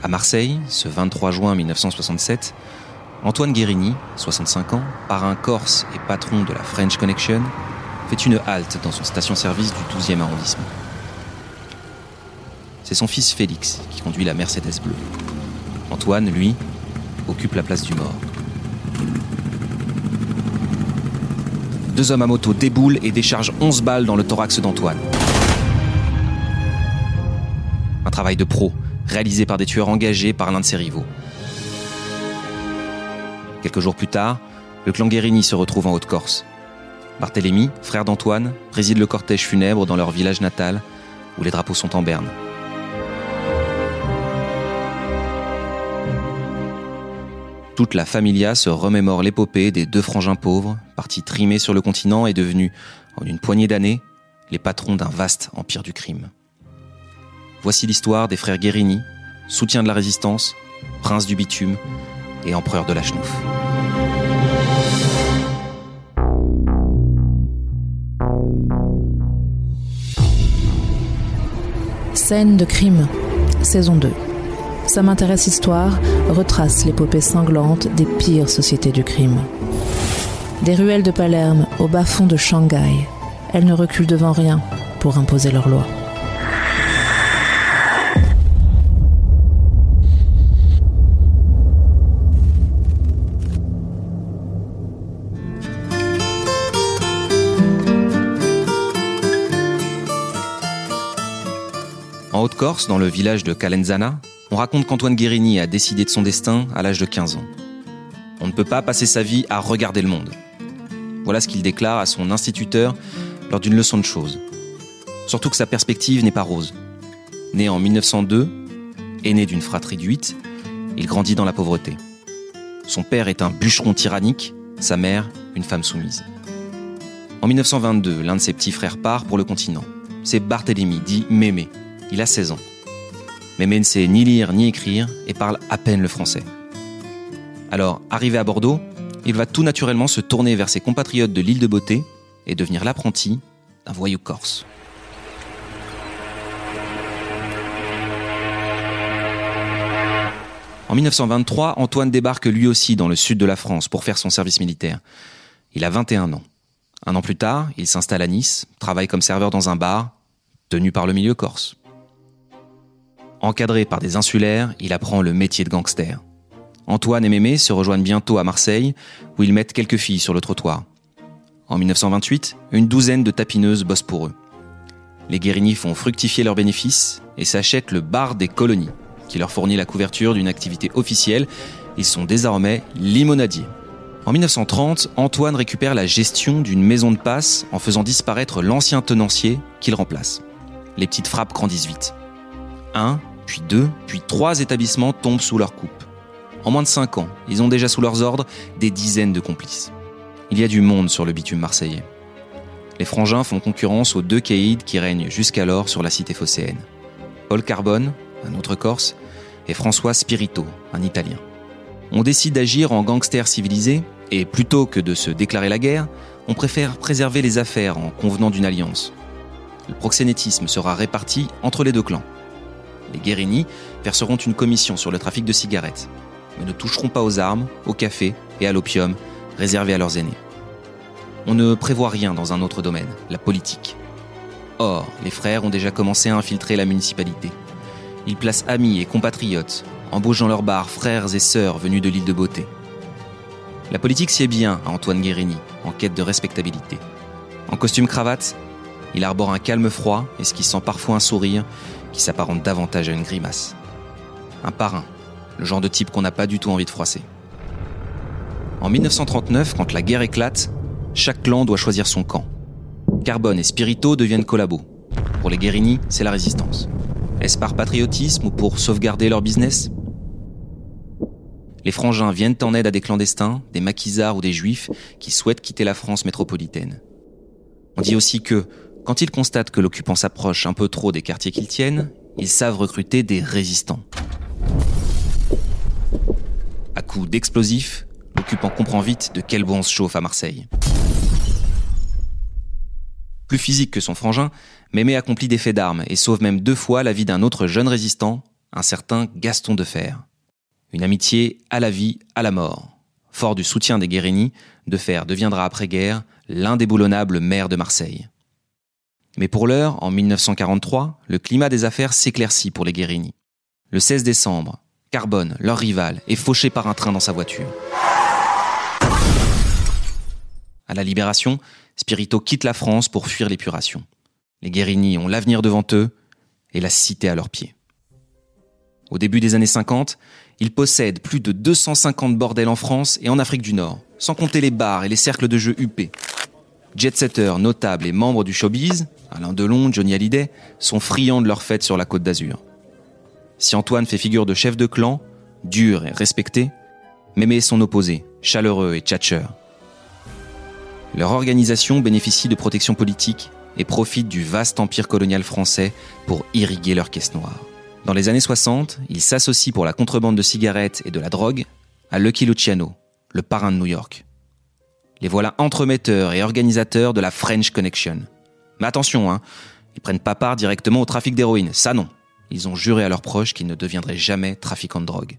À Marseille, ce 23 juin 1967, Antoine Guérini, 65 ans, parrain corse et patron de la French Connection, fait une halte dans son station-service du 12e arrondissement. C'est son fils Félix qui conduit la Mercedes bleue. Antoine, lui, occupe la place du mort. Deux hommes à moto déboulent et déchargent 11 balles dans le thorax d'Antoine. Un travail de pro, réalisé par des tueurs engagés par l'un de ses rivaux. Quelques jours plus tard, le clan Guérini se retrouve en Haute-Corse. Barthélemy, frère d'Antoine, préside le cortège funèbre dans leur village natal, où les drapeaux sont en berne. Toute la familia se remémore l'épopée des deux frangins pauvres, partis trimés sur le continent et devenus, en une poignée d'années, les patrons d'un vaste empire du crime. Voici l'histoire des frères Guérini, soutien de la résistance, prince du bitume et empereur de la chenouf. Scène de crime, saison 2. Ça m'intéresse histoire retrace l'épopée sanglante des pires sociétés du crime. Des ruelles de Palerme au bas-fond de Shanghai, elles ne reculent devant rien pour imposer leurs lois. En Haute-Corse, dans le village de Calenzana, on raconte qu'Antoine Guérini a décidé de son destin à l'âge de 15 ans. On ne peut pas passer sa vie à regarder le monde. Voilà ce qu'il déclare à son instituteur lors d'une leçon de choses. Surtout que sa perspective n'est pas rose. Né en 1902, aîné d'une fratrie de 8, il grandit dans la pauvreté. Son père est un bûcheron tyrannique, sa mère une femme soumise. En 1922, l'un de ses petits frères part pour le continent. C'est Barthélemy, dit Mémé. Il a 16 ans. Mémé ne sait ni lire ni écrire et parle à peine le français. Alors, arrivé à Bordeaux, il va tout naturellement se tourner vers ses compatriotes de l'île de Beauté et devenir l'apprenti d'un voyou corse. En 1923, Antoine débarque lui aussi dans le sud de la France pour faire son service militaire. Il a 21 ans. Un an plus tard, il s'installe à Nice, travaille comme serveur dans un bar, tenu par le milieu corse. Encadré par des insulaires, il apprend le métier de gangster. Antoine et Mémé se rejoignent bientôt à Marseille, où ils mettent quelques filles sur le trottoir. En 1928, une douzaine de tapineuses bossent pour eux. Les Guérini font fructifier leurs bénéfices et s'achètent le bar des colonies, qui leur fournit la couverture d'une activité officielle. Ils sont désormais limonadiers. En 1930, Antoine récupère la gestion d'une maison de passe en faisant disparaître l'ancien tenancier qu'il remplace. Les petites frappes grandissent vite. Un, puis deux, puis trois établissements tombent sous leur coupe. En moins de cinq ans, ils ont déjà sous leurs ordres des dizaines de complices. Il y a du monde sur le bitume marseillais. Les frangins font concurrence aux deux caïds qui règnent jusqu'alors sur la cité phocéenne. Paul Carbone, un autre Corse, et François Spirito, un Italien. On décide d'agir en gangsters civilisés, et plutôt que de se déclarer la guerre, on préfère préserver les affaires en convenant d'une alliance. Le proxénétisme sera réparti entre les deux clans. Les Guérini verseront une commission sur le trafic de cigarettes, mais ne toucheront pas aux armes, au café et à l'opium réservés à leurs aînés. On ne prévoit rien dans un autre domaine, la politique. Or, les frères ont déjà commencé à infiltrer la municipalité. Ils placent amis et compatriotes, embauchant leurs bars frères et sœurs venus de l'île de Beauté. La politique sied bien à Antoine Guérini, en quête de respectabilité. En costume cravate, il arbore un calme froid, esquissant parfois un sourire qui s'apparente davantage à une grimace. Un parrain, le genre de type qu'on n'a pas du tout envie de froisser. En 1939, quand la guerre éclate, chaque clan doit choisir son camp. Carbone et Spirito deviennent collabos. Pour les Guérini, c'est la résistance. Est-ce par patriotisme ou pour sauvegarder leur business? Les frangins viennent en aide à des clandestins, des maquisards ou des juifs qui souhaitent quitter la France métropolitaine. On dit aussi que, quand ils constatent que l'occupant s'approche un peu trop des quartiers qu'ils tiennent, ils savent recruter des résistants. À coup d'explosifs, l'occupant comprend vite de quel on se chauffe à Marseille. Plus physique que son frangin, Mémé accomplit des faits d'armes et sauve même deux fois la vie d'un autre jeune résistant, un certain Gaston de Fer. Une amitié à la vie, à la mort. Fort du soutien des Guérini, de Fer deviendra après-guerre l'indéboulonnable maire de Marseille. Mais pour l'heure, en 1943, le climat des affaires s'éclaircit pour les Guérini. Le 16 décembre, Carbone, leur rival, est fauché par un train dans sa voiture. À la Libération, Spirito quitte la France pour fuir l'épuration. Les Guérini ont l'avenir devant eux et la cité à leurs pieds. Au début des années 50, ils possèdent plus de 250 bordels en France et en Afrique du Nord, sans compter les bars et les cercles de jeux UP. Jet-setters notables et membres du showbiz, Alain Delon, Johnny Hallyday, sont friands de leur fête sur la côte d'Azur. Si Antoine fait figure de chef de clan, dur et respecté, Mémé est son opposé, chaleureux et tchatcheur. Leur organisation bénéficie de protection politique et profite du vaste empire colonial français pour irriguer leur caisse noire. Dans les années 60, ils s'associent pour la contrebande de cigarettes et de la drogue à Lucky Luciano, le parrain de New York. Les voilà entremetteurs et organisateurs de la French Connection. Mais attention, hein, ils prennent pas part directement au trafic d'héroïne, ça non. Ils ont juré à leurs proches qu'ils ne deviendraient jamais trafiquants de drogue.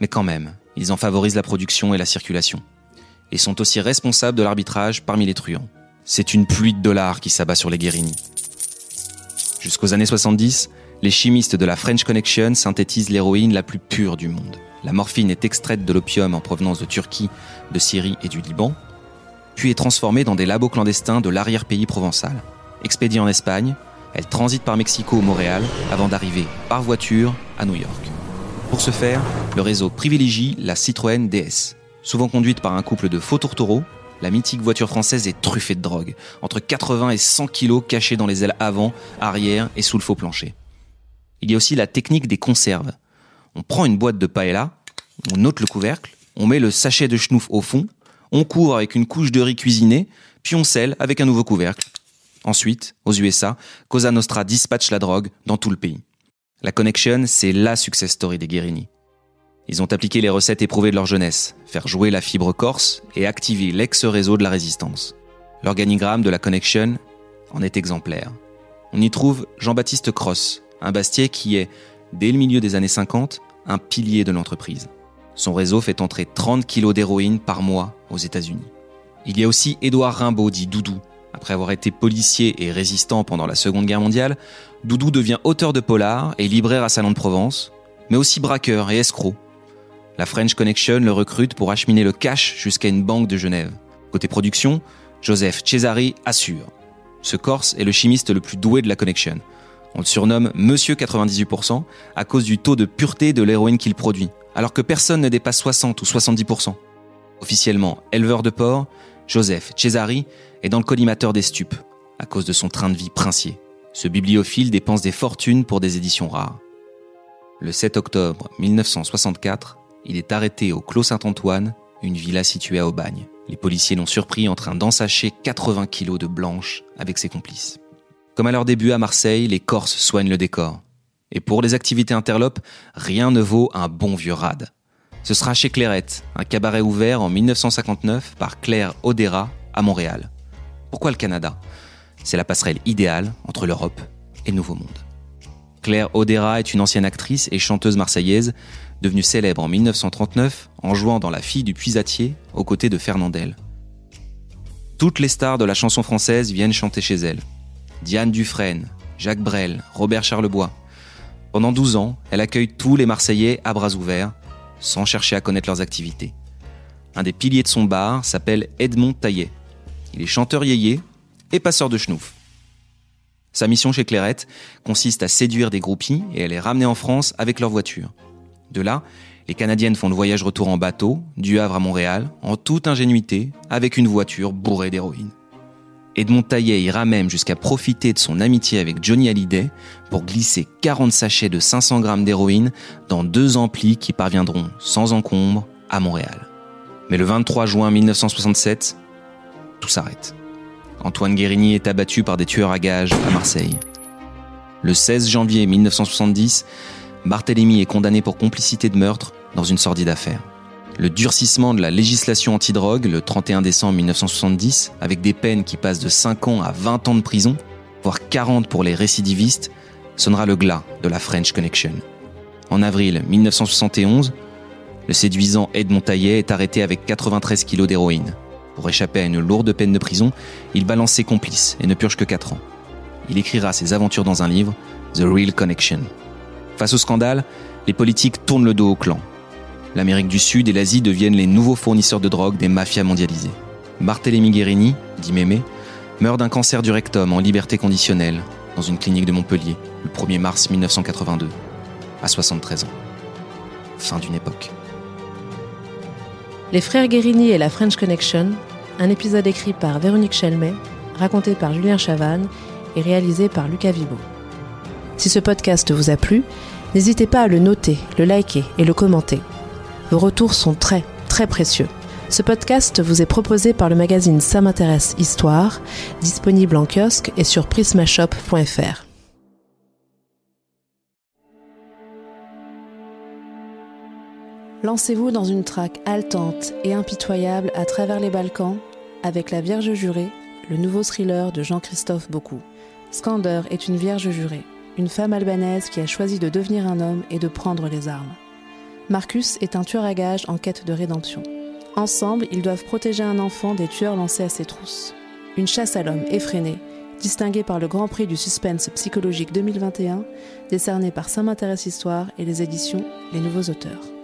Mais quand même, ils en favorisent la production et la circulation. Et sont aussi responsables de l'arbitrage parmi les truands. C'est une pluie de dollars qui s'abat sur les Guérini. Jusqu'aux années 70, les chimistes de la French Connection synthétisent l'héroïne la plus pure du monde. La morphine est extraite de l'opium en provenance de Turquie, de Syrie et du Liban, puis est transformée dans des labos clandestins de l'arrière-pays provençal. Expédiée en Espagne, elle transite par Mexico ou Montréal avant d'arriver par voiture à New York. Pour ce faire, le réseau privilégie la Citroën DS. Souvent conduite par un couple de faux tourtereaux, la mythique voiture française est truffée de drogue, entre 80 et 100 kilos cachés dans les ailes avant, arrière et sous le faux plancher. Il y a aussi la technique des conserves. On prend une boîte de paella, on ôte le couvercle, on met le sachet de schnouf au fond, on couvre avec une couche de riz cuisiné, puis on scelle avec un nouveau couvercle. Ensuite, aux USA, Cosa Nostra dispatche la drogue dans tout le pays. La Connection, c'est la success story des Guérini. Ils ont appliqué les recettes éprouvées de leur jeunesse, faire jouer la fibre corse et activer l'ex-réseau de la résistance. L'organigramme de la Connection en est exemplaire. On y trouve Jean-Baptiste Cross, un Bastier qui est, dès le milieu des années 50, un pilier de l'entreprise. Son réseau fait entrer 30 kilos d'héroïne par mois aux États-Unis. Il y a aussi Édouard Rimbaud, dit Doudou. Après avoir été policier et résistant pendant la Seconde Guerre mondiale, Doudou devient auteur de polar et libraire à Salon de Provence, mais aussi braqueur et escroc. La French Connection le recrute pour acheminer le cash jusqu'à une banque de Genève. Côté production, Joseph Cesari assure. Ce Corse est le chimiste le plus doué de la Connection. On le surnomme Monsieur 98% à cause du taux de pureté de l'héroïne qu'il produit, alors que personne ne dépasse 60 ou 70%. Officiellement éleveur de porc, Joseph Cesari est dans le collimateur des stupes, à cause de son train de vie princier. Ce bibliophile dépense des fortunes pour des éditions rares. Le 7 octobre 1964, il est arrêté au Clos Saint-Antoine, une villa située à Aubagne. Les policiers l'ont surpris en train d'ensacher 80 kilos de blanche avec ses complices. Comme à leur début à Marseille, les Corses soignent le décor. Et pour les activités interlopes, rien ne vaut un bon vieux rad. Ce sera chez Clairette, un cabaret ouvert en 1959 par Claire Odera à Montréal. Pourquoi le Canada? C'est la passerelle idéale entre l'Europe et le Nouveau Monde. Claire Odera est une ancienne actrice et chanteuse marseillaise, devenue célèbre en 1939 en jouant dans La fille du puisatier aux côtés de Fernandel. Toutes les stars de la chanson française viennent chanter chez elle. Diane Dufresne, Jacques Brel, Robert Charlebois. Pendant 12 ans, elle accueille tous les Marseillais à bras ouverts, sans chercher à connaître leurs activités. Un des piliers de son bar s'appelle Edmond Taillet. Il est chanteur yéyé et passeur de schnouf. Sa mission chez Clairette consiste à séduire des groupies et à les ramener en France avec leur voiture. De là, les Canadiennes font le voyage retour en bateau, du Havre à Montréal, en toute ingénuité, avec une voiture bourrée d'héroïne. Edmond Taillet ira même jusqu'à profiter de son amitié avec Johnny Hallyday pour glisser 40 sachets de 500 grammes d'héroïne dans deux amplis qui parviendront sans encombre à Montréal. Mais le 23 juin 1967, tout s'arrête. Antoine Guérini est abattu par des tueurs à gages à Marseille. Le 16 janvier 1970, Barthélemy est condamné pour complicité de meurtre dans une sordide affaire le durcissement de la législation antidrogue le 31 décembre 1970, avec des peines qui passent de 5 ans à 20 ans de prison, voire 40 pour les récidivistes, sonnera le glas de la French Connection. En avril 1971, le séduisant Ed Montaillet est arrêté avec 93 kilos d'héroïne. Pour échapper à une lourde peine de prison, il balance ses complices et ne purge que 4 ans. Il écrira ses aventures dans un livre, The Real Connection. Face au scandale, les politiques tournent le dos au clan. L'Amérique du Sud et l'Asie deviennent les nouveaux fournisseurs de drogue des mafias mondialisées. Barthélemy Guérini, dit Mémé, meurt d'un cancer du rectum en liberté conditionnelle dans une clinique de Montpellier le 1er mars 1982, à 73 ans. Fin d'une époque. Les frères Guérini et la French Connection, un épisode écrit par Véronique Chelmet, raconté par Julien Chavannes et réalisé par Lucas Vibo. Si ce podcast vous a plu, n'hésitez pas à le noter, le liker et le commenter. Vos retours sont très, très précieux. Ce podcast vous est proposé par le magazine Ça m'intéresse Histoire, disponible en kiosque et sur prismashop.fr. Lancez-vous dans une traque haletante et impitoyable à travers les Balkans avec La Vierge jurée, le nouveau thriller de Jean-Christophe Beaucoup. Skander est une vierge jurée, une femme albanaise qui a choisi de devenir un homme et de prendre les armes. Marcus est un tueur à gages en quête de rédemption. Ensemble, ils doivent protéger un enfant des tueurs lancés à ses trousses. Une chasse à l'homme effrénée, distinguée par le Grand Prix du suspense psychologique 2021, décerné par Saint m'intéresse Histoire et les éditions Les Nouveaux Auteurs.